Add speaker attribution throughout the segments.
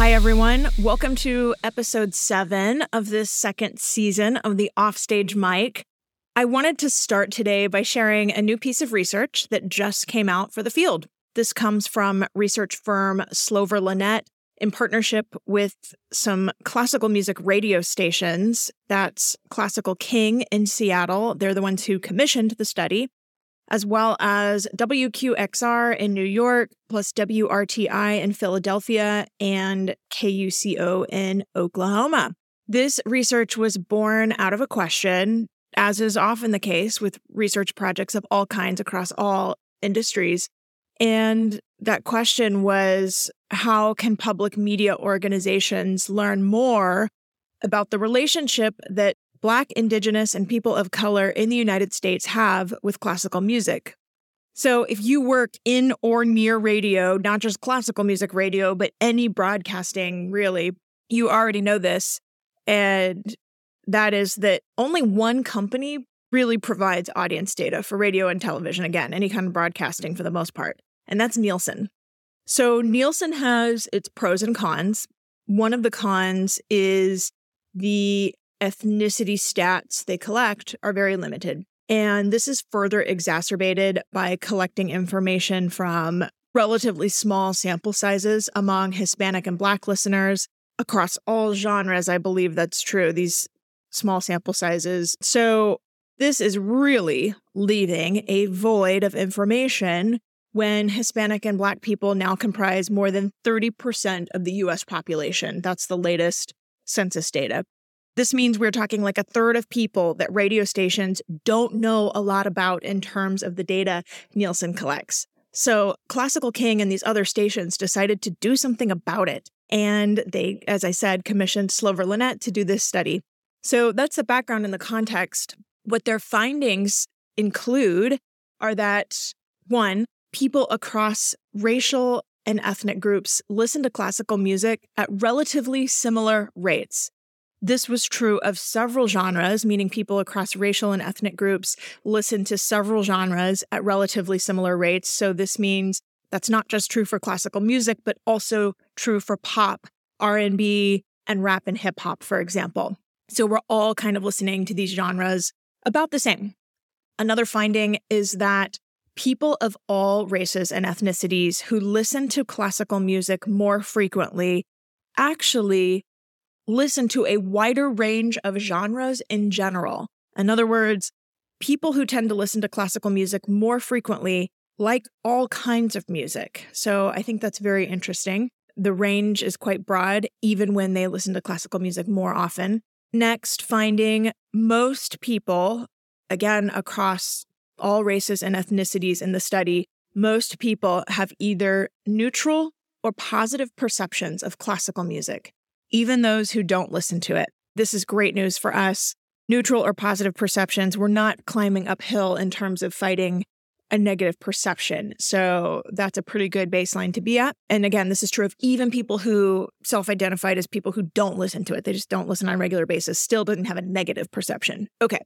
Speaker 1: Hi, everyone. Welcome to episode seven of this second season of the Offstage Mic. I wanted to start today by sharing a new piece of research that just came out for the field. This comes from research firm Slover Linett in partnership with some classical music radio stations. That's Classical King in Seattle. They're the ones who commissioned the study, as well as WQXR in New York, plus WRTI in Philadelphia, and KUCO in Oklahoma. This research was born out of a question, as is often the case with research projects of all kinds across all industries. And that question was how can public media organizations learn more about the relationship that Black, Indigenous, and people of color in the United States have with classical music? So, if you work in or near radio, not just classical music radio, but any broadcasting really, you already know this. And that is that only one company really provides audience data for radio and television. Again, any kind of broadcasting for the most part and that's Nielsen. So Nielsen has its pros and cons. One of the cons is the ethnicity stats they collect are very limited. And this is further exacerbated by collecting information from relatively small sample sizes among Hispanic and Black listeners across all genres. I believe that's true, these small sample sizes. So, this is really leaving a void of information when Hispanic and Black people now comprise more than 30% of the US population. That's the latest census data. This means we're talking like a third of people that radio stations don't know a lot about in terms of the data Nielsen collects. So, Classical King and these other stations decided to do something about it. And they, as I said, commissioned Slover Linett to do this study. So, that's the background and the context. What their findings include are that one, people across racial and ethnic groups listen to classical music at relatively similar rates. This was true of several genres, meaning people across racial and ethnic groups listened to several genres at relatively similar rates. So this means that's not just true for classical music, but also true for pop, R&B, and rap and hip hop, for example. So we're all kind of listening to these genres about the same. Another finding is that people of all races and ethnicities who listen to classical music more frequently actually listen to a wider range of genres in general. In other words, people who tend to listen to classical music more frequently like all kinds of music. So I think that's very interesting. The range is quite broad, even when they listen to classical music more often. Next, finding most people, again, across all races and ethnicities in the study, most people have either neutral or positive perceptions of classical music, even those who don't listen to it. This is great news for us. Neutral or positive perceptions, we're not climbing uphill in terms of fighting a negative perception. So that's a pretty good baseline to be at. And again, this is true of even people who self identified as people who don't listen to it. They just don't listen on a regular basis, still doesn't have a negative perception. Okay.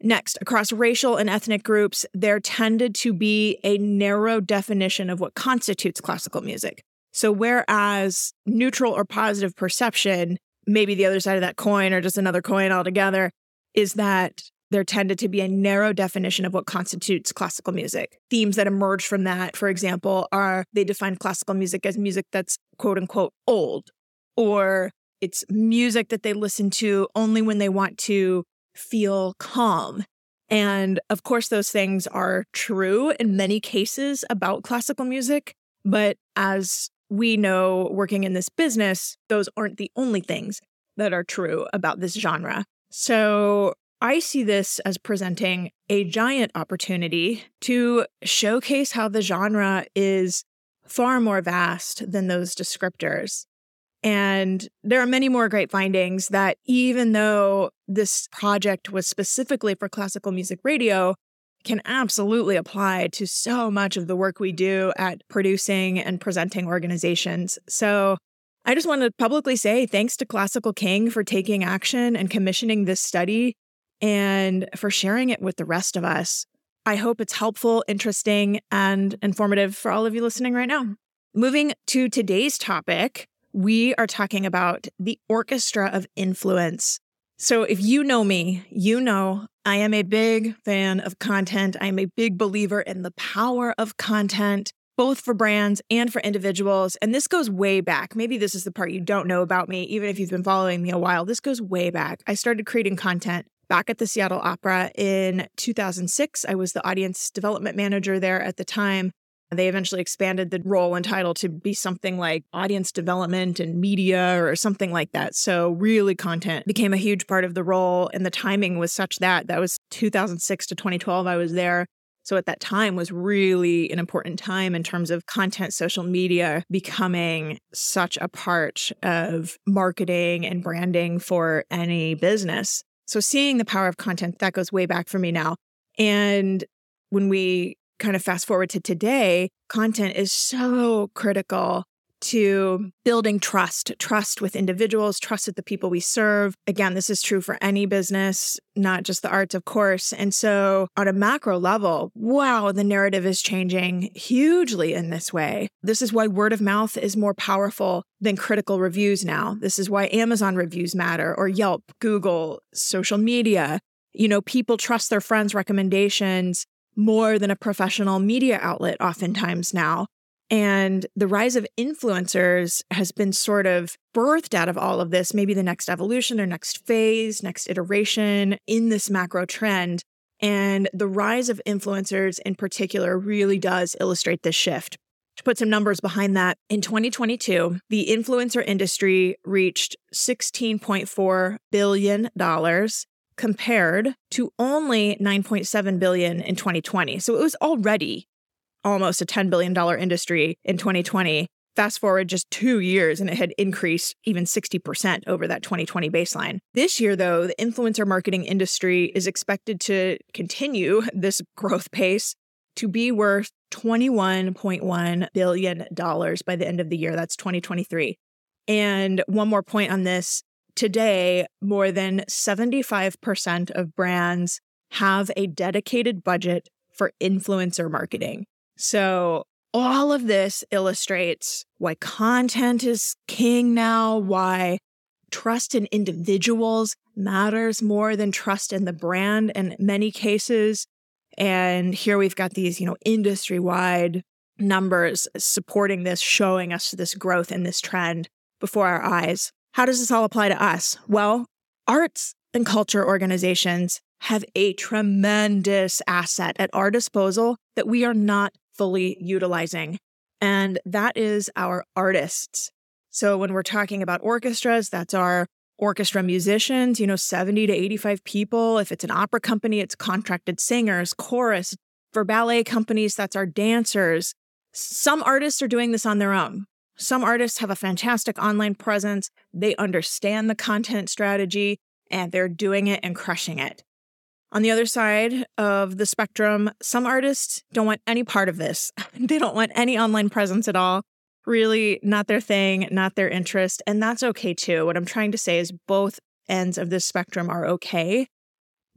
Speaker 1: Next, across racial and ethnic groups, there tended to be a narrow definition of what constitutes classical music. So, whereas neutral or positive perception, maybe the other side of that coin or just another coin altogether, is that there tended to be a narrow definition of what constitutes classical music. Themes that emerge from that, for example, are they define classical music as music that's quote unquote old, or it's music that they listen to only when they want to feel calm. And of course, those things are true in many cases about classical music. But as we know, working in this business, those aren't the only things that are true about this genre. So I see this as presenting a giant opportunity to showcase how the genre is far more vast than those descriptors. And there are many more great findings that even though this project was specifically for classical music radio, can absolutely apply to so much of the work we do at producing and presenting organizations. So I just want to publicly say thanks to Classical King for taking action and commissioning this study and for sharing it with the rest of us. I hope it's helpful, interesting, and informative for all of you listening right now. Moving to today's topic, we are talking about the orchestra of influence. So, if you know me, you know I am a big fan of content. I am a big believer in the power of content, both for brands and for individuals. And this goes way back. Maybe this is the part you don't know about me, even if you've been following me a while. This goes way back. I started creating content back at the Seattle Opera in 2006. I was the audience development manager there at the time. They eventually expanded the role and title to be something like audience development and media or something like that. So, really, content became a huge part of the role. And the timing was such that that was 2006 to 2012. I was there. So, at that time was really an important time in terms of content, social media becoming such a part of marketing and branding for any business. So, seeing the power of content, that goes way back for me now. And when we kind of fast forward to today, content is so critical to building trust, trust with individuals, trust with the people we serve. Again, this is true for any business, not just the arts, of course. And so, on a macro level, wow, the narrative is changing hugely in this way. This is why word of mouth is more powerful than critical reviews now. This is why Amazon reviews matter, or Yelp, Google, social media. You know, people trust their friends' recommendations more than a professional media outlet, oftentimes now. And the rise of influencers has been sort of birthed out of all of this, maybe the next evolution or next phase, next iteration in this macro trend. And the rise of influencers in particular really does illustrate this shift. To put some numbers behind that, in 2022, the influencer industry reached $16.4 billion compared to only 9.7 billion in 2020. So it was already almost a $10 billion industry in 2020. Fast forward just two years and it had increased even 60% over that 2020 baseline. This year, though, the influencer marketing industry is expected to continue this growth pace to be worth $21.1 billion by the end of the year. That's 2023. And one more point on this today, more than 75% of brands have a dedicated budget for influencer marketing. So, all of this illustrates why content is king now, why trust in individuals matters more than trust in the brand in many cases. And here we've got these, you know, industry wide numbers supporting this, showing us this growth and this trend before our eyes. How does this all apply to us? Well, arts and culture organizations have a tremendous asset at our disposal that we are not fully utilizing. And that is our artists. So when we're talking about orchestras, that's our orchestra musicians, you know, 70 to 85 people. If it's an opera company, it's contracted singers, chorus. For ballet companies, that's our dancers. Some artists are doing this on their own. Some artists have a fantastic online presence. They understand the content strategy and they're doing it and crushing it. On the other side of the spectrum, some artists don't want any part of this. they don't want any online presence at all. Really, not their thing, not their interest. And that's okay too. What I'm trying to say is both ends of this spectrum are okay.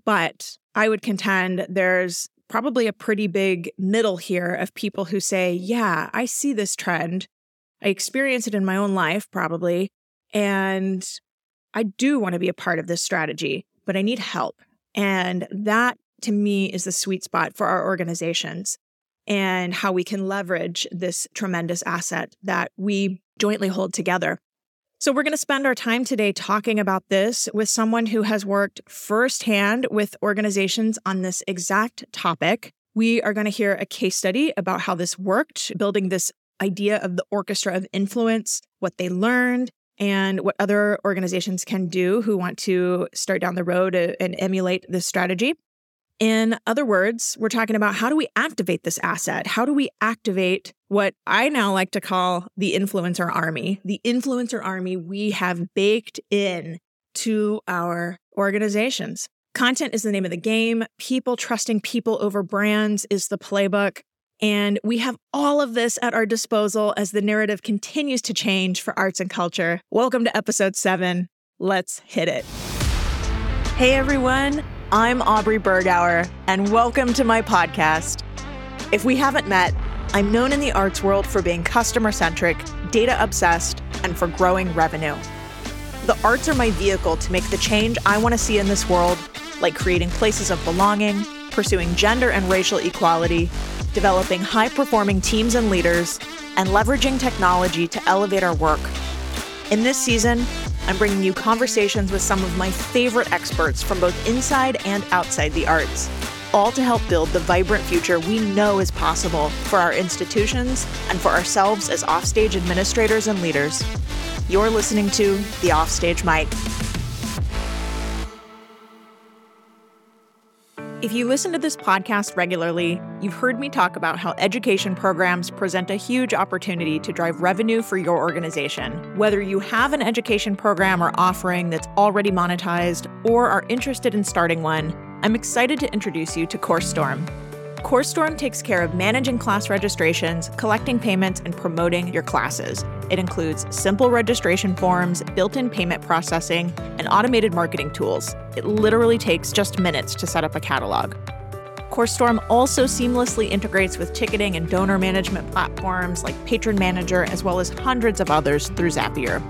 Speaker 1: But I would contend there's probably a pretty big middle here of people who say, yeah, I see this trend. I experience it in my own life, probably. And I do want to be a part of this strategy, but I need help. And that to me is the sweet spot for our organizations and how we can leverage this tremendous asset that we jointly hold together. So, we're going to spend our time today talking about this with someone who has worked firsthand with organizations on this exact topic. We are going to hear a case study about how this worked, building this idea of the orchestra of influence, what they learned, and what other organizations can do who want to start down the road and emulate this strategy. In other words, we're talking about how do we activate this asset? How do we activate what I now like to call the influencer army? The influencer army we have baked in to our organizations. Content is the name of the game. People trusting people over brands is the playbook. And we have all of this at our disposal as the narrative continues to change for arts and culture. Welcome to episode seven. Let's hit it. Hey everyone, I'm Aubrey Bergauer, and welcome to my podcast. If we haven't met, I'm known in the arts world for being customer centric, data obsessed, and for growing revenue. The arts are my vehicle to make the change I want to see in this world, like creating places of belonging, pursuing gender and racial equality, developing high performing teams and leaders, and leveraging technology to elevate our work. In this season, I'm bringing you conversations with some of my favorite experts from both inside and outside the arts, all to help build the vibrant future we know is possible for our institutions and for ourselves as offstage administrators and leaders. You're listening to The Offstage Mic. If you listen to this podcast regularly, you've heard me talk about how education programs present a huge opportunity to drive revenue for your organization. Whether you have an education program or offering that's already monetized or are interested in starting one, I'm excited to introduce you to CourseStorm. CourseStorm takes care of managing class registrations, collecting payments, and promoting your classes. It includes simple registration forms, built in payment processing, and automated marketing tools. It literally takes just minutes to set up a catalog. CourseStorm also seamlessly integrates with ticketing and donor management platforms like Patron Manager, as well as hundreds of others through Zapier.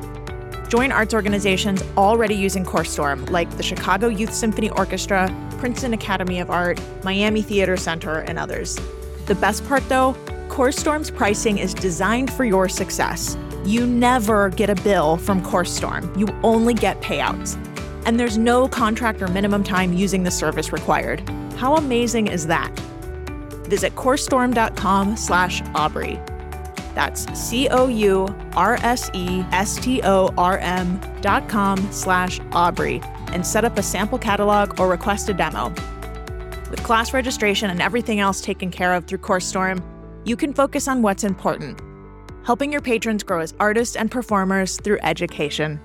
Speaker 1: Join arts organizations already using CourseStorm, like the Chicago Youth Symphony Orchestra, Princeton Academy of Art, Miami Theater Center, and others. The best part, though, CourseStorm's pricing is designed for your success. You never get a bill from CourseStorm, you only get payouts. And there's no contract or minimum time using the service required. How amazing is that? Visit coursestorm.com slash Aubrey. That's C-O-U-R-S-E-S-T-O-R-M dot com slash Aubrey and set up a sample catalog or request a demo. With class registration and everything else taken care of through CourseStorm, you can focus on what's important, helping your patrons grow as artists and performers through education.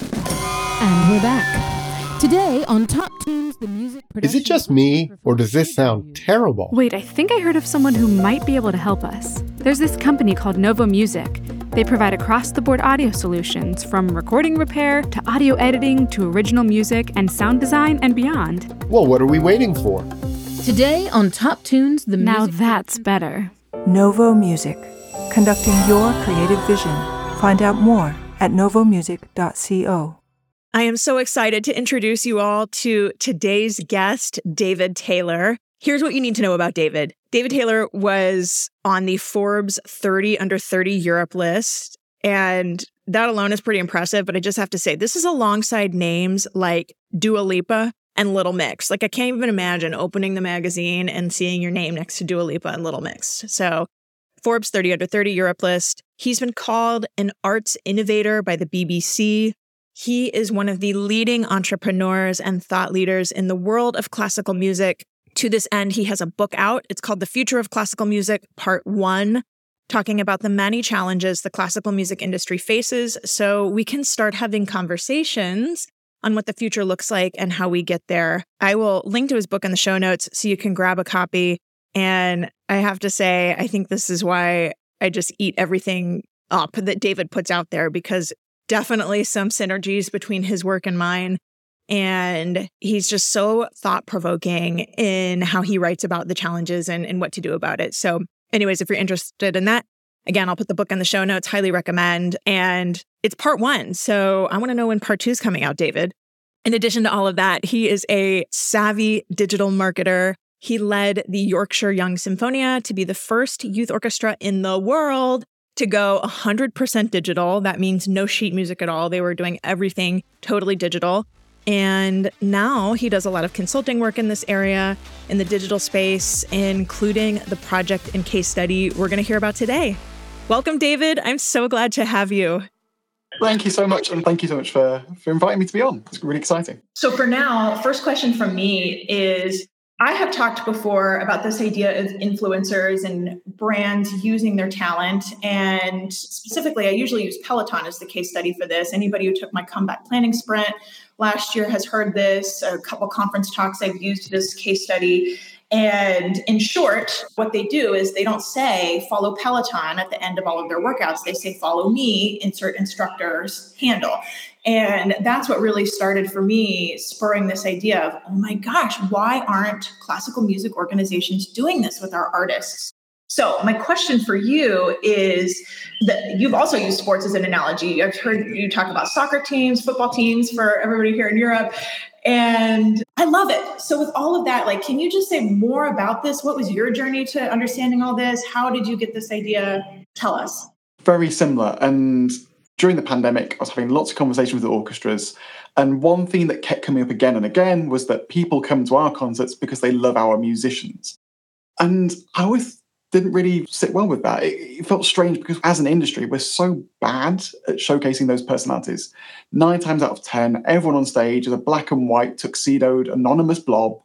Speaker 2: And we're back. Today on Top Tunes, the music
Speaker 3: Is it just me, or does this sound terrible?
Speaker 4: Wait, I think I heard of someone who might be able to help us. There's this company called Novo Music. They provide across the board audio solutions from recording repair to audio editing to original music and sound design and beyond.
Speaker 3: Well, what are we waiting for?
Speaker 2: Today on Top Tunes, the Music
Speaker 4: Now
Speaker 2: music
Speaker 4: that's better.
Speaker 5: Novo Music, conducting your creative vision. Find out more at novomusic.co.
Speaker 1: I am so excited to introduce you all to today's guest, David Taylor. Here's what you need to know about David. David Taylor was on the Forbes 30 under 30 Europe list, and that alone is pretty impressive. But I just have to say, this is alongside names like Dua Lipa and Little Mix. Like, I can't even imagine opening the magazine and seeing your name next to Dua Lipa and Little Mix. So, Forbes 30 under 30 Europe list. He's been called an arts innovator by the BBC. He is one of the leading entrepreneurs and thought leaders in the world of classical music. To this end, he has a book out. It's called The Future of Classical Music, Part One, talking about the many challenges the classical music industry faces. So we can start having conversations on what the future looks like and how we get there. I will link to his book in the show notes so you can grab a copy. And I have to say, I think this is why I just eat everything up that David puts out there because definitely some synergies between his work and mine. And he's just so thought provoking in how he writes about the challenges and, and what to do about it. So, anyways, if you're interested in that, again, I'll put the book in the show notes, highly recommend. And it's part one. So, I want to know when part two is coming out, David. In addition to all of that, he is a savvy digital marketer. He led the Yorkshire Young Sinfonia to be the first youth orchestra in the world to go 100% digital. That means no sheet music at all. They were doing everything totally digital. And now he does a lot of consulting work in this area in the digital space, including the project and case study we're going to hear about today. Welcome, David. I'm so glad to have you.
Speaker 6: Thank you so much, and thank you so much for, for inviting me to be on. It's really exciting.
Speaker 1: So, for now, first question from me is I have talked before about this idea of influencers and brands using their talent. And specifically, I usually use Peloton as the case study for this. Anybody who took my comeback planning sprint last year has heard this. A couple conference talks I've used this case study. And in short, what they do is they don't say follow Peloton at the end of all of their workouts. They say follow me, insert instructor's handle. And that's what really started for me, spurring this idea of, oh my gosh, why aren't classical music organizations doing this with our artists? So, my question for you is that you've also used sports as an analogy. I've heard you talk about soccer teams, football teams for everybody here in Europe, and I love it. So, with all of that, like, can you just say more about this? What was your journey to understanding all this? How did you get this idea? Tell us.
Speaker 6: Very similar. And during the pandemic, I was having lots of conversations with orchestras. And one thing that kept coming up again and again was that people come to our concerts because they love our musicians. And I always didn't really sit well with that. It, it, felt strange because as an industry, we're so bad at showcasing those personalities. Nine times out of 10, everyone on stage is a black and white, tuxedoed, anonymous blob.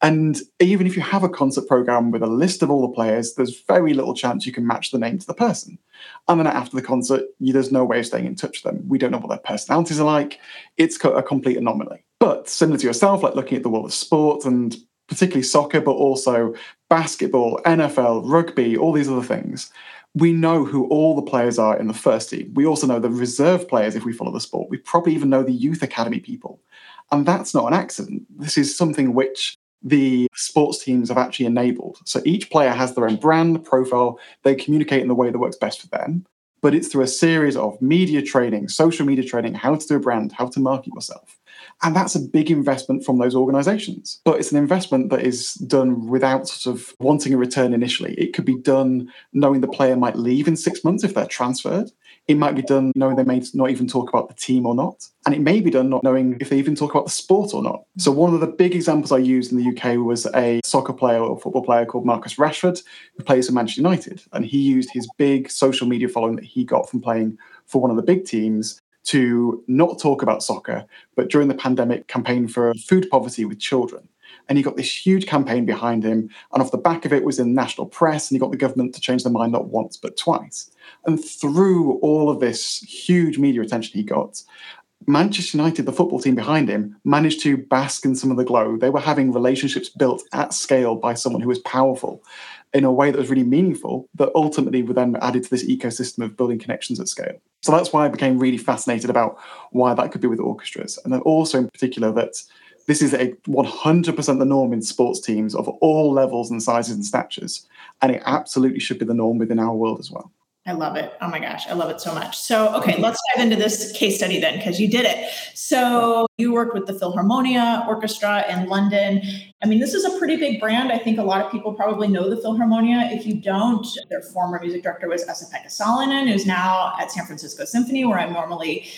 Speaker 6: And even if you have a concert program with a list of all the players, there's very little chance you can match the name to the person. And then after the concert, you, there's no way of staying in touch with them. We don't know what their personalities are like. It's a complete anomaly. But similar to yourself, like looking at the world of sport and particularly soccer, but also basketball, NFL, rugby, all these other things. We know who all the players are in the first team. We also know the reserve players if we follow the sport. We probably even know the youth academy people. And that's not an accident. This is something which the sports teams have actually enabled. So each player has their own brand, profile, they communicate in the way that works best for them. But it's through a series of media training, social media training, how to do a brand, how to market yourself. And that's a big investment from those organizations. But it's an investment that is done without sort of wanting a return initially. It could be done knowing the player might leave in six months if they're transferred. It might be done knowing they may not even talk about the team or not. And it may be done not knowing if they even talk about the sport or not. So, one of the big examples I used in the UK was a soccer player or football player called Marcus Rashford, who plays for Manchester United. And he used his big social media following that he got from playing for one of the big teams to not talk about soccer, but during the pandemic, campaign for food poverty with children. And he got this huge campaign behind him. And off the back of it was in national press, and he got the government to change their mind not once, but twice. And through all of this huge media attention he got, Manchester United, the football team behind him, managed to bask in some of the glow. They were having relationships built at scale by someone who was powerful in a way that was really meaningful, that ultimately were then added to this ecosystem of building connections at scale. So that's why I became really fascinated about why that could be with orchestras. And then also in particular that this is a 100% the norm in sports teams of all levels and sizes and statures. And it absolutely should be the norm within our world as well.
Speaker 1: I love it. Oh my gosh, I love it so much. So, okay, let's dive into this case study then, because you did it. So, you worked with the Philharmonia Orchestra in London. I mean, this is a pretty big brand. I think a lot of people probably know the Philharmonia. If you don't, their former music director was Esa-Pekka Salonen, who's now at San Francisco Symphony, where I'm normally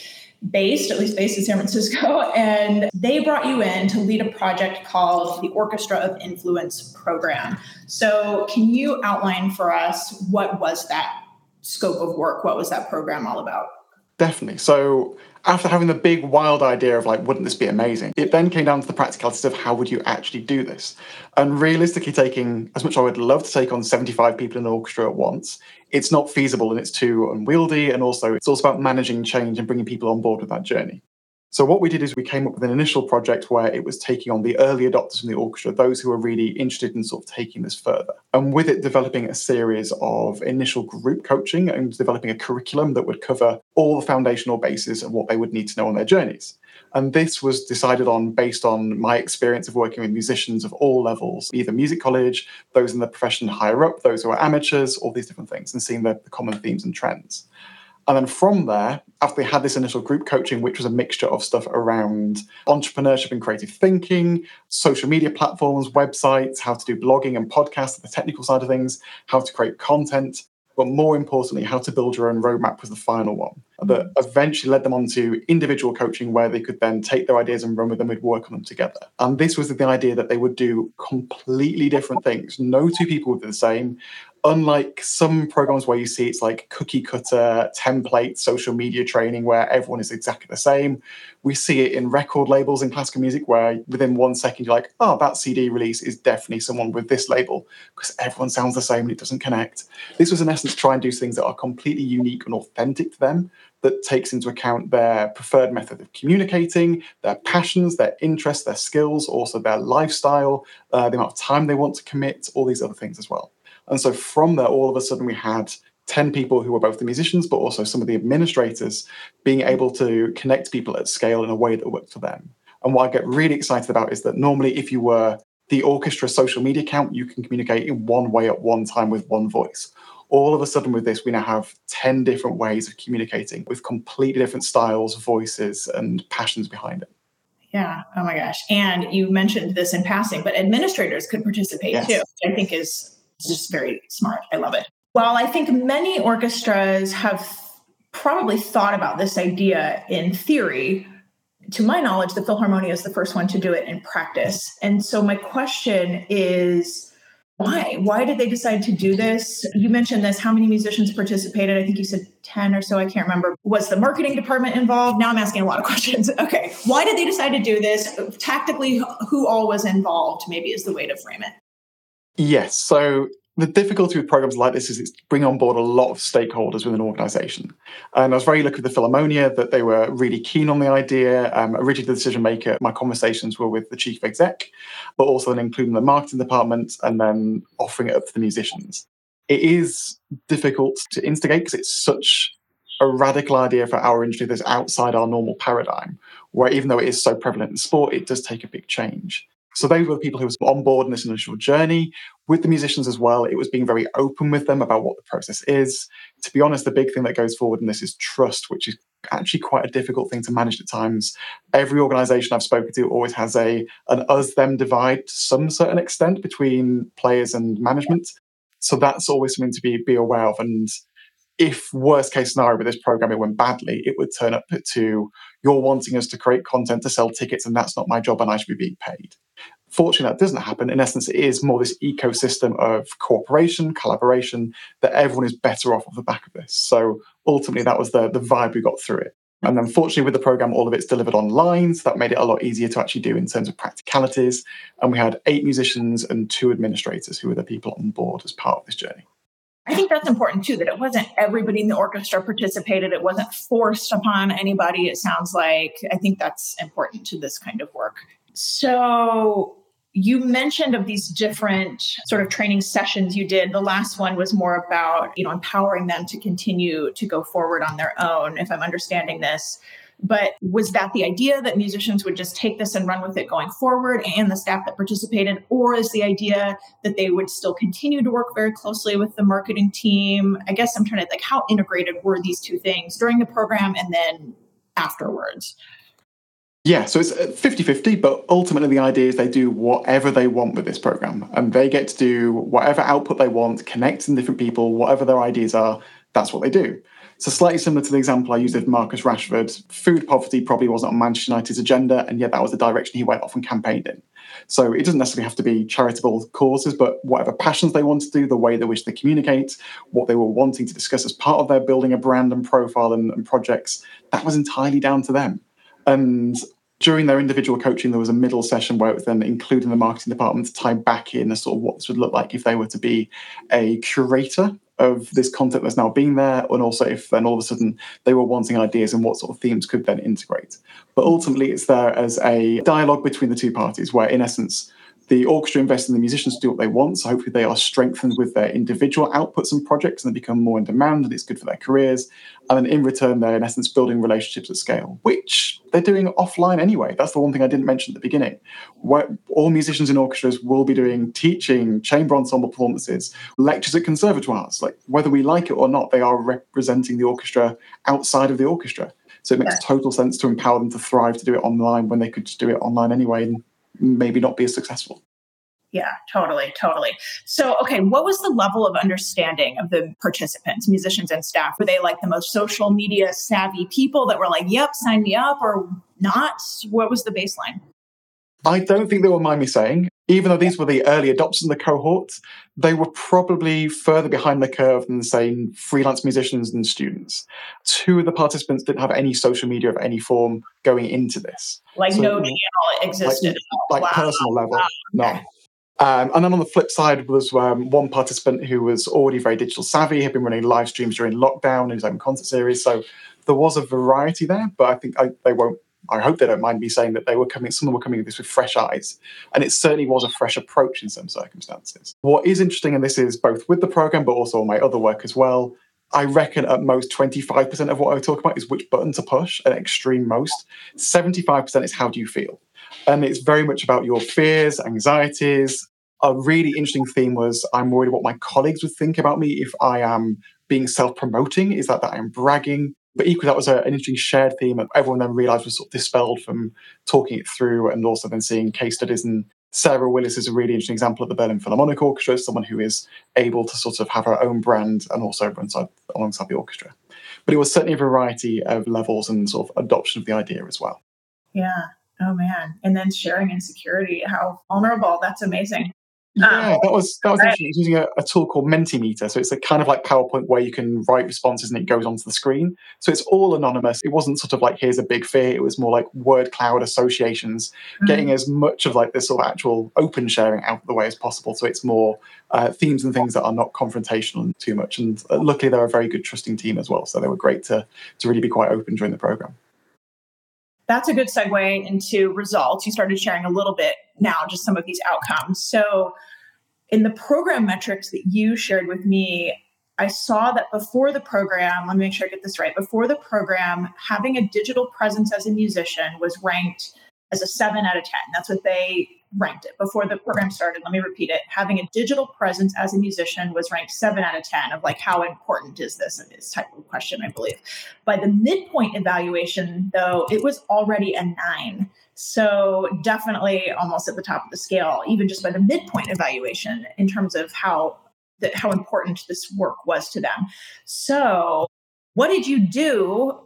Speaker 1: based, at least based in San Francisco. And they brought you in to lead a project called the Orchestra of Influence program. So, can you outline for us what was that scope of work? What was that program all about?
Speaker 6: Definitely. So after having the big wild idea of like, wouldn't this be amazing? It then came down to the practicalities of how would you actually do this? And realistically, taking as much as I would love to take on 75 people in an orchestra at once, it's not feasible and it's too unwieldy. And also, it's also about managing change and bringing people on board with that journey. So what we did is we came up with an initial project where it was taking on the early adopters from the orchestra, those who were really interested in sort of taking this further. And with it developing a series of initial group coaching and developing a curriculum that would cover all the foundational bases of what they would need to know on their journeys. And this was decided on based on my experience of working with musicians of all levels, either music college, those in the profession higher up, those who are amateurs, all these different things, and seeing the, the common themes and trends. And then from there, after they had this initial group coaching, which was a mixture of stuff around entrepreneurship and creative thinking, social media platforms, websites, how to do blogging and podcasts, the technical side of things, how to create content, but more importantly, how to build your own roadmap was the final one. That mm. eventually led them on to individual coaching where they could then take their ideas and run with them and work on them together. And this was the idea that they would do completely different things. No two people would be the same unlike some programs where you see it's like cookie cutter template social media training where everyone is exactly the same we see it in record labels in classical music where within one second you're like oh that cd release is definitely someone with this label because everyone sounds the same and it doesn't connect this was in essence try and do things that are completely unique and authentic to them that takes into account their preferred method of communicating, their passions, their interests, their skills, also their lifestyle, uh, the amount of time they want to commit, all these other things as well. And so from there, all of a sudden, we had 10 people who were both the musicians, but also some of the administrators being hmm. able to connect people at scale in a way that worked for them. And what I get really excited about is that normally, if you were the orchestra social media account, you can communicate in one way at one time with one voice. All of a sudden, with this, we now have 10 different ways of communicating with completely different styles, voices, and passions behind it.
Speaker 1: Yeah. Oh my gosh. And you mentioned this in passing, but administrators could participate yes. too, which I think is just very smart. I love it. While I think many orchestras have probably thought about this idea in theory, to my knowledge, the Philharmonia is the first one to do it in practice. And so my question is why? Why did they decide to do this? You mentioned this. How many musicians participated? I think you said 10 or so. I can't remember. Was the marketing department involved? Now I'm asking a lot of questions. Okay. Why did they decide to do this? Tactically, who all was involved, maybe is the way to frame it.
Speaker 6: Yes. So the difficulty with programs like this is it's bring on board a lot of stakeholders within an organization. And I was very lucky with the Philharmonia that they were really keen on the idea. Um, originally, the decision maker, my conversations were with the chief exec, but also then including the marketing department and then offering it up to the musicians. It is difficult to instigate because it's such a radical idea for our industry that's outside our normal paradigm, where even though it is so prevalent in sport, it does take a big change. So they were the people who was on board in this initial journey. With the musicians as well, it was being very open with them about what the process is. To be honest, the big thing that goes forward in this is trust, which is actually quite a difficult thing to manage at times. Every organization I've spoken to always has a an us them divide to some certain extent between players and management. So that's always something to be be aware of. And if worst case scenario with this program it went badly, it would turn up to you're wanting us to create content to sell tickets, and that's not my job, and I should be being paid. Fortunately, that doesn't happen. In essence, it is more this ecosystem of cooperation, collaboration, that everyone is better off off the back of this. So ultimately, that was the, the vibe we got through it. And then, fortunately, with the program, all of it's delivered online. So that made it a lot easier to actually do in terms of practicalities. And we had eight musicians and two administrators who were the people on board as part of this journey.
Speaker 1: I think that's important too, that it wasn't everybody in the orchestra participated. It wasn't forced upon anybody, it sounds like. I think that's important to this kind of work. So, you mentioned of these different sort of training sessions you did the last one was more about you know empowering them to continue to go forward on their own if i'm understanding this but was that the idea that musicians would just take this and run with it going forward and the staff that participated? Or is the idea that they would still continue to work very closely with the marketing team? I guess I'm trying to like, how integrated were these two things during the program and then afterwards?
Speaker 6: Yeah, so it's uh, 50 50, but ultimately the idea is they do whatever they want with this program and they get to do whatever output they want, connecting different people, whatever their ideas are, that's what they do. So slightly similar to the example I used with Marcus Rashford, food poverty probably wasn't on Manchester United's agenda, and yet that was the direction he went off and campaigned in. So it doesn't necessarily have to be charitable causes, but whatever passions they want to do, the way they wish to communicate, what they were wanting to discuss as part of their building a brand and profile and, and projects, that was entirely down to them. And during their individual coaching, there was a middle session where it was then including the marketing department to tie back in a sort of what this would look like if they were to be a curator of this content that's now being there, and also if then all of a sudden they were wanting ideas and what sort of themes could then integrate. But ultimately, it's there as a dialogue between the two parties, where in essence, the orchestra invests in the musicians to do what they want. So hopefully they are strengthened with their individual outputs and projects and they become more in demand and it's good for their careers. And then in return, they're in essence building relationships at scale, which they're doing offline anyway. That's the one thing I didn't mention at the beginning. Where all musicians in orchestras will be doing teaching, chamber ensemble performances, lectures at conservatoires. Like whether we like it or not, they are representing the orchestra outside of the orchestra. So it makes total sense to empower them to thrive to do it online when they could just do it online anyway and maybe not be as successful.
Speaker 1: Yeah, totally, totally. So, okay, what was the level of understanding of the participants, musicians and staff? Were they like the most social media savvy people that were like, yep, sign me up, or not? What was the baseline?
Speaker 6: I don't think they will mind me saying, even though these were the early adopters in the cohort, they were probably further behind the curve than, say, freelance musicians and students. Two of the participants didn't have any social media of any form going into this.
Speaker 1: Like so, no channel existed.
Speaker 6: Like, like wow. personal level, wow. no. Um, and then on the flip side was um, one participant who was already very digital savvy, had been running live streams during lockdown in his own concert series. So there was a variety there, but I think I, they won't. I hope they don't mind me saying that they were coming. Some of them were coming at this with fresh eyes, and it certainly was a fresh approach in some circumstances. What is interesting, and this is both with the program but also my other work as well. I reckon at most 25% of what I talk about is which button to push, at extreme most. 75% is how do you feel? And it's very much about your fears, anxieties. A really interesting theme was I'm worried what my colleagues would think about me if I am being self promoting. Is that that I'm bragging? But equally, that was a, an interesting shared theme that everyone then realized was sort of dispelled from talking it through and also then seeing case studies. And Sarah Willis is a really interesting example of the Berlin Philharmonic Orchestra, someone who is able to sort of have her own brand and also run side, alongside the orchestra. But it was certainly a variety of levels and sort of adoption of the idea as well.
Speaker 1: Yeah. Oh man. And then sharing insecurity, how vulnerable. That's amazing.
Speaker 6: Yeah, that was that was interesting. using a, a, tool called Mentimeter. So it's a kind of like PowerPoint where you can write responses and it goes onto the screen. So it's all anonymous. It wasn't sort of like here's a big fear. It was more like word cloud associations, mm-hmm. getting as much of like this sort of actual open sharing out of the way as possible. So it's more uh, themes and things that are not confrontational too much. And uh, luckily, they're a very good trusting team as well. So they were great to to really be quite open during the program
Speaker 1: that's a good segue into results. You started sharing a little bit now, just some of these outcomes. So, in the program metrics that you shared with me, I saw that before the program, let me make sure I get this right. Before the program, having a digital presence as a musician was ranked as a seven out of 10. That's what they ranked it before the program started. Let me repeat it. Having a digital presence as a musician was ranked seven out of 10 of like, how important is this? This type of question, I believe. By the midpoint evaluation, though, it was already a nine. So definitely almost at the top of the scale, even just by the midpoint evaluation in terms of how that how important this work was to them. So what did you do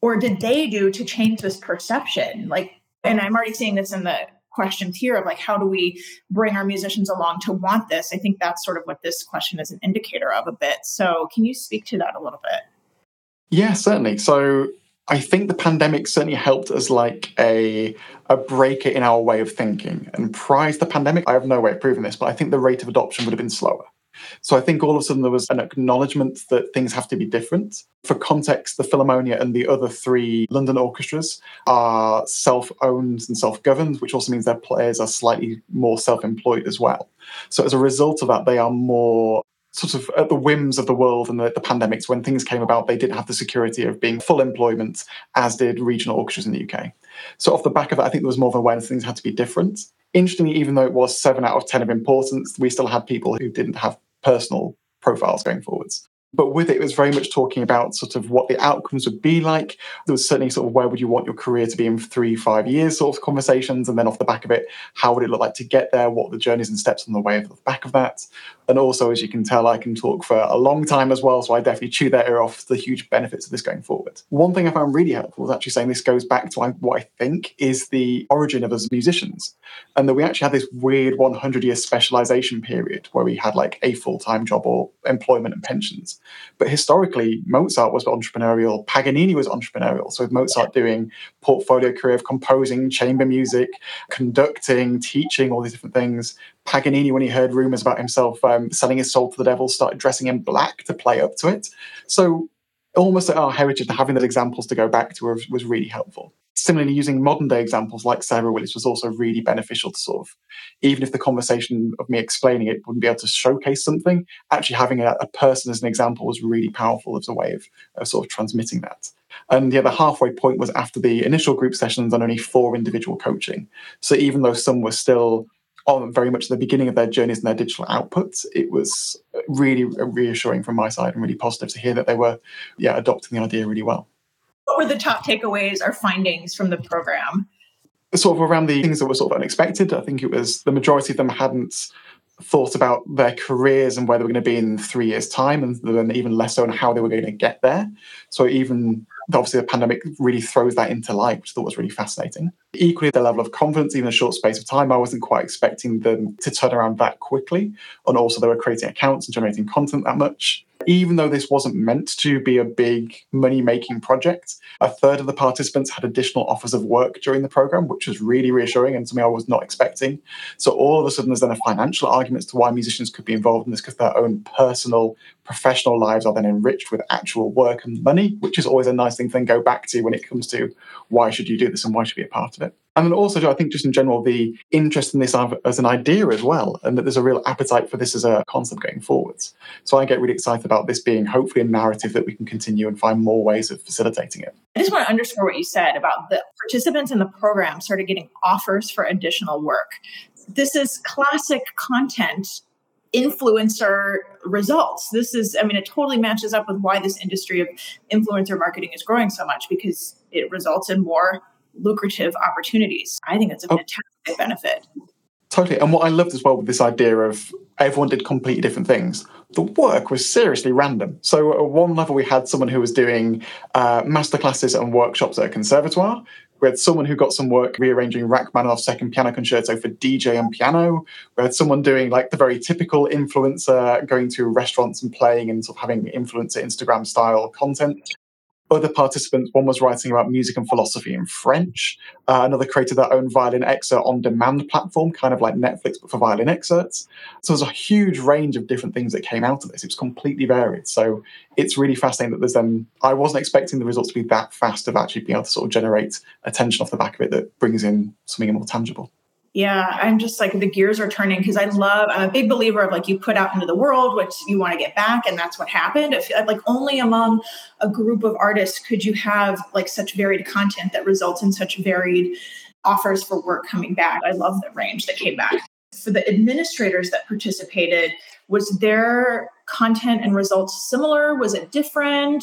Speaker 1: or did they do to change this perception? Like, and I'm already seeing this in the questions here of like how do we bring our musicians along to want this i think that's sort of what this question is an indicator of a bit so can you speak to that a little bit
Speaker 6: yeah certainly so I think the pandemic certainly helped us like a a breaker in our way of thinking. And prior to the pandemic, I have no way of proving this, but I think the rate of adoption would have been slower. So I think all of a sudden there was an acknowledgement that things have to be different. For context, the Philharmonia and the other three London orchestras are self owned and self governed, which also means their players are slightly more self employed as well. So as a result of that, they are more sort of at the whims of the world and the, the, pandemics when things came about they didn't have the security of being full employment as did regional orchestras in the uk so off the back of that i think there was more of awareness things had to be different interestingly even though it was 7 out of 10 of importance we still had people who didn't have personal profiles going forwards. But with it, it was very much talking about sort of what the outcomes would be like. There was certainly sort of where would you want your career to be in three, five years sort of conversations. And then off the back of it, how would it look like to get there? What the journeys and steps on the way of the back of that? And also, as you can tell, I can talk for a long time as well. So I definitely chew that ear off the huge benefits of this going forward. One thing I found really helpful was actually saying this goes back to what I think is the origin of us musicians. And that we actually had this weird 100 year specialization period where we had like a full time job or employment and pensions. But historically, Mozart was entrepreneurial, Paganini was entrepreneurial. So with Mozart doing portfolio career of composing chamber music, conducting, teaching, all these different things, Paganini, when he heard rumors about himself um, selling his soul to the devil, started dressing in black to play up to it. So, almost our heritage, having those examples to go back to was, was really helpful. Similarly, using modern day examples like Sarah Willis was also really beneficial to sort of, even if the conversation of me explaining it wouldn't be able to showcase something, actually having a, a person as an example was really powerful as a way of, of sort of transmitting that. And yeah, the other halfway point was after the initial group sessions and only four individual coaching. So even though some were still on very much the beginning of their journeys and their digital outputs, it was really reassuring from my side and really positive to hear that they were, yeah, adopting the idea really well.
Speaker 1: What were the top takeaways or findings from the program?
Speaker 6: Sort of around the things that were sort of unexpected. I think it was the majority of them hadn't thought about their careers and where they were going to be in three years' time, and then even less so on how they were going to get there. So even obviously the pandemic really throws that into light, which I thought was really fascinating. Equally, the level of confidence, even a short space of time, I wasn't quite expecting them to turn around that quickly. And also, they were creating accounts and generating content that much. Even though this wasn't meant to be a big money making project, a third of the participants had additional offers of work during the program, which was really reassuring and something I was not expecting. So, all of a sudden, there's then a financial argument as to why musicians could be involved in this because their own personal professional lives are then enriched with actual work and money, which is always a nice thing to then go back to when it comes to why should you do this and why should be a part of it. And then also, I think just in general, the interest in this as an idea as well, and that there's a real appetite for this as a concept going forwards. So I get really excited about this being hopefully a narrative that we can continue and find more ways of facilitating it.
Speaker 1: I just want to underscore what you said about the participants in the program started getting offers for additional work. This is classic content influencer results. This is, I mean, it totally matches up with why this industry of influencer marketing is growing so much because it results in more lucrative opportunities. I think it's a oh. fantastic oh. benefit.
Speaker 6: Totally. And what I loved as well with this idea of everyone did completely different things, the work was seriously random. So at one level, we had someone who was doing uh, masterclasses and workshops at a conservatoire. We had someone who got some work rearranging Rachmaninoff's second piano concerto for DJ and piano. We had someone doing like the very typical influencer, going to restaurants and playing and sort of having influencer Instagram style content other participants, one was writing about music and philosophy in French. Uh, another created their own violin excerpt on demand platform, kind of like Netflix, but for violin excerpts. So there's a huge range of different things that came out of this. It was completely varied. So it's really fascinating that there's then, I wasn't expecting the results to be that fast of actually being able to sort of generate attention off the back of it that brings in something more tangible.
Speaker 1: Yeah, I'm just like the gears are turning because I love. I'm a big believer of like you put out into the world what you want to get back, and that's what happened. If, like only among a group of artists could you have like such varied content that results in such varied offers for work coming back. I love the range that came back. For the administrators that participated, was their content and results similar? Was it different?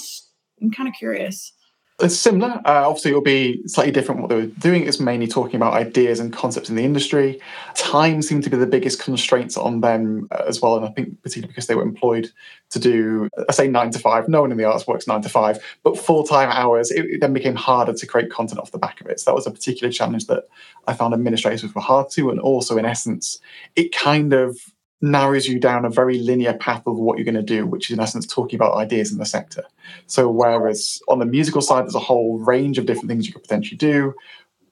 Speaker 1: I'm kind of curious.
Speaker 6: It's similar. Uh, obviously, it'll be slightly different. What they were doing is mainly talking about ideas and concepts in the industry. Time seemed to be the biggest constraints on them uh, as well, and I think particularly because they were employed to do, I say nine to five. No one in the arts works nine to five, but full time hours. It, it, then became harder to create content off the back of it. So that was a particular challenge that I found administrators were hard to, and also in essence, it kind of narrows you down a very linear path of what you're going to do, which is in essence talking about ideas in the sector. So, whereas on the musical side, there's a whole range of different things you could potentially do,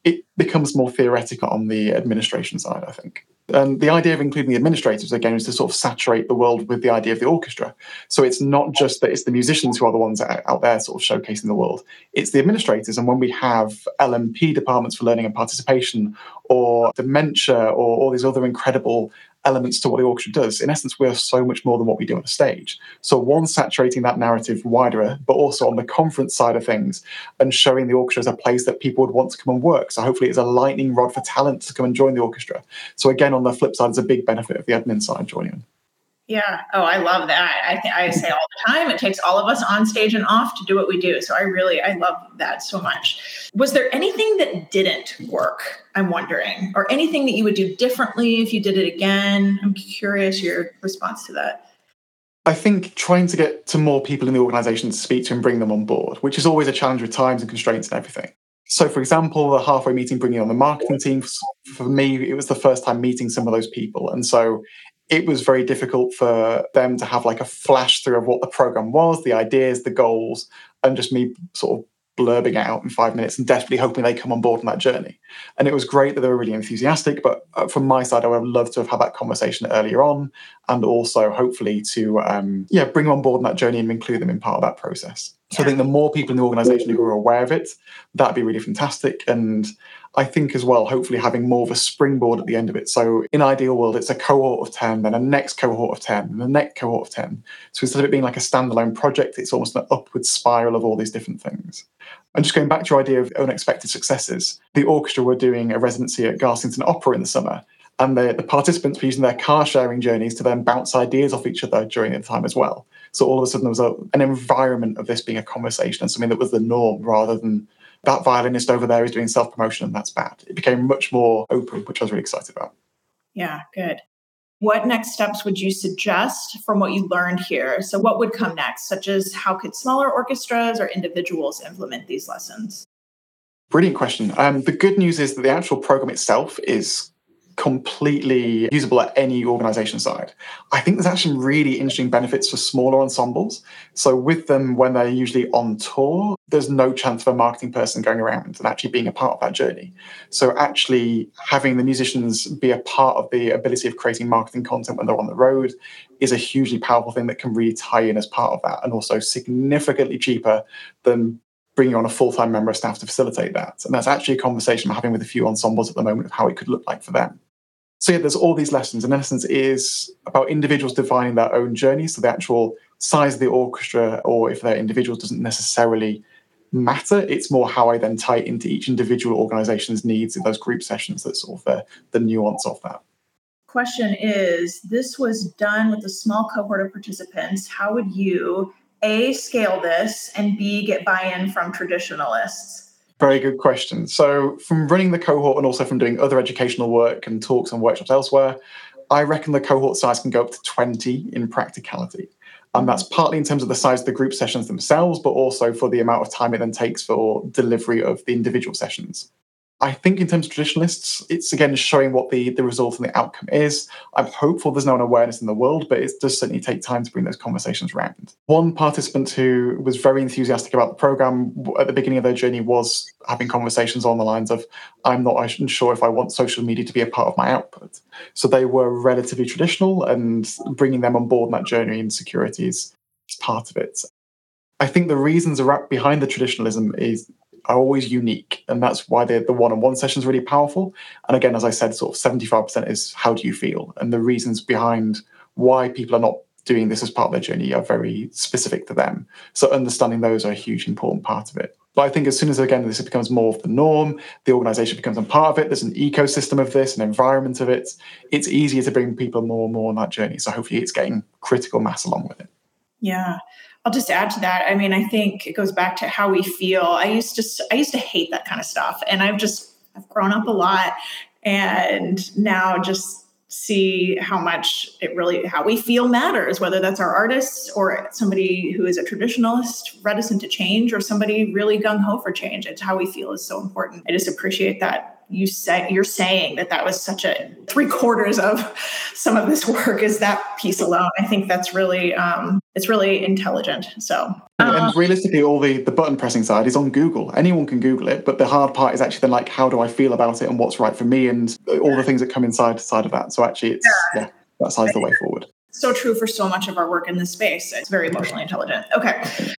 Speaker 6: it becomes more theoretical on the administration side, I think. And the idea of including the administrators again is to sort of saturate the world with the idea of the orchestra. So it's not just that it's the musicians who are the ones out there sort of showcasing the world, it's the administrators. And when we have LMP departments for learning and participation, or dementia, or all these other incredible elements to what the orchestra does. In essence, we're so much more than what we do on the stage. So, one, saturating that narrative wider, but also on the conference side of things and showing the orchestra as a place that people would want to come and work. So, hopefully, it's a lightning rod for talent to come and join the orchestra. So, again, on the flip side, there's a big benefit of the admin side joining.
Speaker 1: Yeah. Oh, I love that. I think I say all the time, it takes all of us on stage and off to do what we do. So I really, I love that so much. Was there anything that didn't work? I'm wondering, or anything that you would do differently if you did it again? I'm curious your response to that.
Speaker 6: I think trying to get to more people in the organization to speak to and bring them on board, which is always a challenge with times and constraints and everything. So, for example, the halfway meeting, bringing on the marketing team, for me, it was the first time meeting some of those people. And so it was very difficult for them to have like a flash through of what the program was, the ideas, the goals, and just me sort of blurbing out in five minutes and desperately hoping they come on board on that journey. And it was great that they were really enthusiastic. But uh, from my side, I would have loved to have had that conversation earlier on, and also hopefully to um, yeah bring them on board on that journey and include them in part of that process. So I think the more people in the organisation who are aware of it, that'd be really fantastic. And I think as well, hopefully having more of a springboard at the end of it. So in ideal world, it's a cohort of 10, then a next cohort of 10, and the next cohort of 10. So instead of it being like a standalone project, it's almost an upward spiral of all these different things. And just going back to your idea of unexpected successes, the orchestra were doing a residency at Garsington Opera in the summer. And the, the participants were using their car sharing journeys to then bounce ideas off each other during the time as well. So all of a sudden there was a, an environment of this being a conversation and something that was the norm rather than that violinist over there is doing self promotion and that's bad. It became much more open, which I was really excited about.
Speaker 1: Yeah, good. What next steps would you suggest from what you learned here? So, what would come next, such as how could smaller orchestras or individuals implement these lessons?
Speaker 6: Brilliant question. Um, the good news is that the actual program itself is completely usable at any organization side. I think there's actually really interesting benefits for smaller ensembles. So with them, when they're usually on tour, there's no chance of a marketing person going around and actually being a part of that journey. So actually having the musicians be a part of the ability of creating marketing content when they're on the road is a hugely powerful thing that can really tie in as part of that and also significantly cheaper than bringing on a full-time member of staff to facilitate that. And that's actually a conversation I'm having with a few ensembles at the moment of how it could look like for them. So yeah, there's all these lessons. and essence, is about individuals defining their own journey. So the actual size of the orchestra, or if they're individuals, doesn't necessarily matter. It's more how I then tie into each individual organization's needs in those group sessions that's sort of the, the nuance of that.
Speaker 1: Question is this was done with a small cohort of participants. How would you a, scale this, and B, get buy in from traditionalists?
Speaker 6: Very good question. So, from running the cohort and also from doing other educational work and talks and workshops elsewhere, I reckon the cohort size can go up to 20 in practicality. And that's mm-hmm. partly in terms of the size of the group sessions themselves, but also for the amount of time it then takes for delivery of the individual sessions. I think in terms of traditionalists, it's again showing what the, the result and the outcome is. I'm hopeful there's now an awareness in the world, but it does certainly take time to bring those conversations around. One participant who was very enthusiastic about the program at the beginning of their journey was having conversations on the lines of, I'm not sure if I want social media to be a part of my output. So they were relatively traditional and bringing them on board that journey in security is part of it. I think the reasons behind the traditionalism is are always unique. And that's why the one on one session is really powerful. And again, as I said, sort of 75% is how do you feel? And the reasons behind why people are not doing this as part of their journey are very specific to them. So understanding those are a huge important part of it. But I think as soon as again this becomes more of the norm, the organization becomes a part of it, there's an ecosystem of this, an environment of it, it's easier to bring people more and more on that journey. So hopefully it's getting critical mass along with it.
Speaker 1: Yeah. I'll just add to that. I mean, I think it goes back to how we feel. I used to I used to hate that kind of stuff, and I've just I've grown up a lot, and now just see how much it really how we feel matters whether that's our artists or somebody who is a traditionalist reticent to change or somebody really gung-ho for change it's how we feel is so important i just appreciate that you said you're saying that that was such a three quarters of some of this work is that piece alone. I think that's really um, it's really intelligent. So
Speaker 6: and, and realistically, all the the button pressing side is on Google. Anyone can Google it, but the hard part is actually then like how do I feel about it and what's right for me and all the things that come inside side of that. So actually, it's yeah, yeah that side's the way forward.
Speaker 1: So true for so much of our work in this space. It's very emotionally intelligent. Okay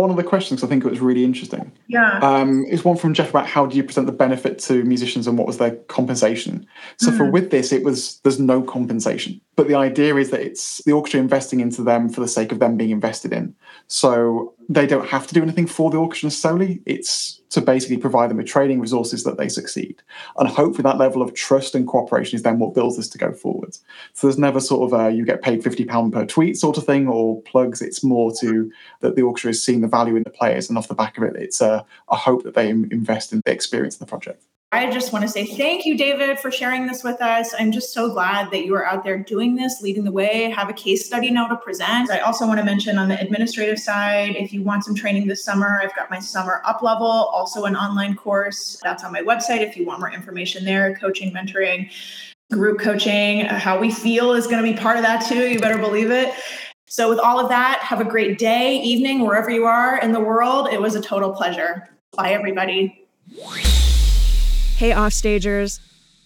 Speaker 6: one of the questions I think it was really interesting.
Speaker 1: Yeah.
Speaker 6: Um, is one from Jeff about how do you present the benefit to musicians and what was their compensation. So mm. for with this, it was there's no compensation, but the idea is that it's the orchestra investing into them for the sake of them being invested in. So they don't have to do anything for the orchestra solely. It's to basically provide them with training resources that they succeed. And hopefully that level of trust and cooperation is then what builds this to go forward. So there's never sort of a you get paid £50 per tweet sort of thing or plugs. It's more to that the orchestra is seeing the value in the players and off the back of it, it's a, a hope that they invest in the experience of the project.
Speaker 1: I just want to say thank you, David, for sharing this with us. I'm just so glad that you are out there doing this, leading the way, have a case study now to present. I also want to mention on the administrative side, if you want some training this summer, I've got my summer up level, also an online course. That's on my website if you want more information there, coaching, mentoring, group coaching. How we feel is going to be part of that too. You better believe it. So, with all of that, have a great day, evening, wherever you are in the world. It was a total pleasure. Bye, everybody. Hey, offstagers.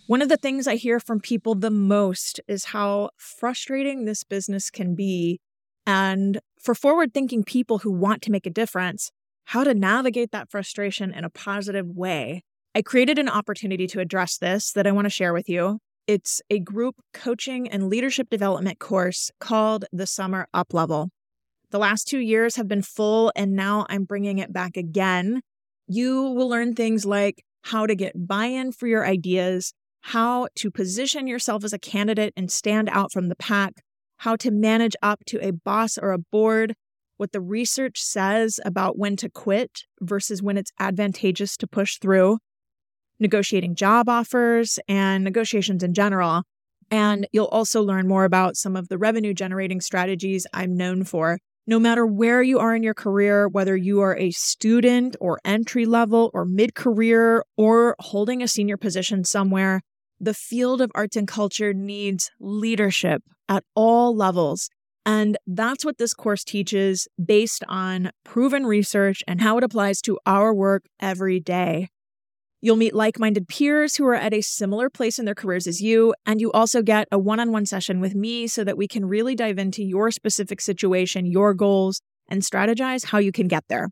Speaker 1: One of the things I hear from people the most is how frustrating this business can be. And for forward thinking people who want to make a difference, how to navigate that frustration in a positive way. I created an opportunity to address this that I want to share with you. It's a group coaching and leadership development course called the Summer Up Level. The last two years have been full, and now I'm bringing it back again. You will learn things like how to get buy in for your ideas, how to position yourself as a candidate and stand out from the pack, how to manage up to a boss or a board, what the research says about when to quit versus when it's advantageous to push through, negotiating job offers, and negotiations in general. And you'll also learn more about some of the revenue generating strategies I'm known for no matter where you are in your career, whether you are a student or entry level or mid career or holding a senior position somewhere, The field of arts and culture needs leadership at all levels. And that's what this course teaches based on proven research and how it applies to our work every day. You'll meet like minded peers who are at a similar place in their careers as you, and you also get a one on one session with me so that we can really dive into your specific situation, your goals, and strategize how you can get there.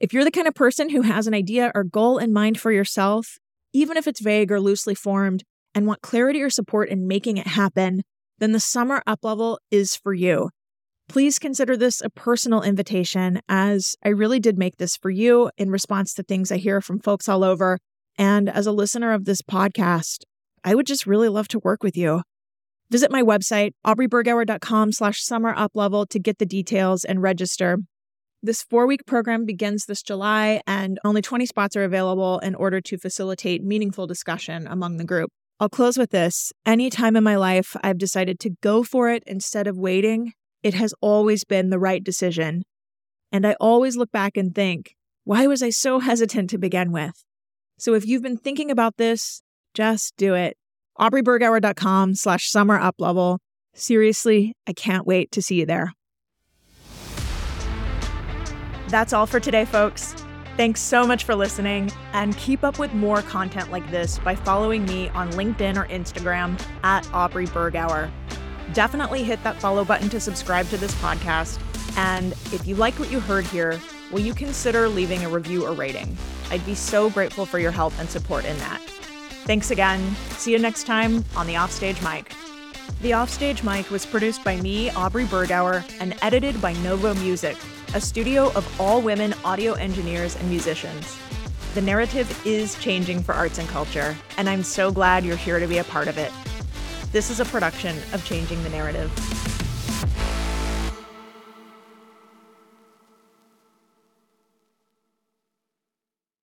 Speaker 1: If you're the kind of person who has an idea or goal in mind for yourself, even if it's vague or loosely formed, and want clarity or support in making it happen, then the summer up level is for you. Please consider this a personal invitation, as I really did make this for you in response to things I hear from folks all over. And as a listener of this podcast, I would just really love to work with you. Visit my website, aubreybergauer.com slash summer to get the details and register. This four week program begins this July, and only 20 spots are available in order to facilitate meaningful discussion among the group. I'll close with this. Any time in my life I've decided to go for it instead of waiting, it has always been the right decision. And I always look back and think, why was I so hesitant to begin with? So if you've been thinking about this, just do it. AubreyBergauer.com slash summer up level. Seriously, I can't wait to see you there. That's all for today, folks. Thanks so much for listening, and keep up with more content like this by following me on LinkedIn or Instagram at Aubrey Bergauer. Definitely hit that follow button to subscribe to this podcast. And if you like what you heard here, will you consider leaving a review or rating? I'd be so grateful for your help and support in that. Thanks again. See you next time on the Offstage Mic. The Offstage Mic was produced by me, Aubrey Bergauer, and edited by Novo Music a studio of all women audio engineers and musicians. The narrative is changing for arts and culture, and I'm so glad you're here to be a part of it. This is a production of Changing the Narrative.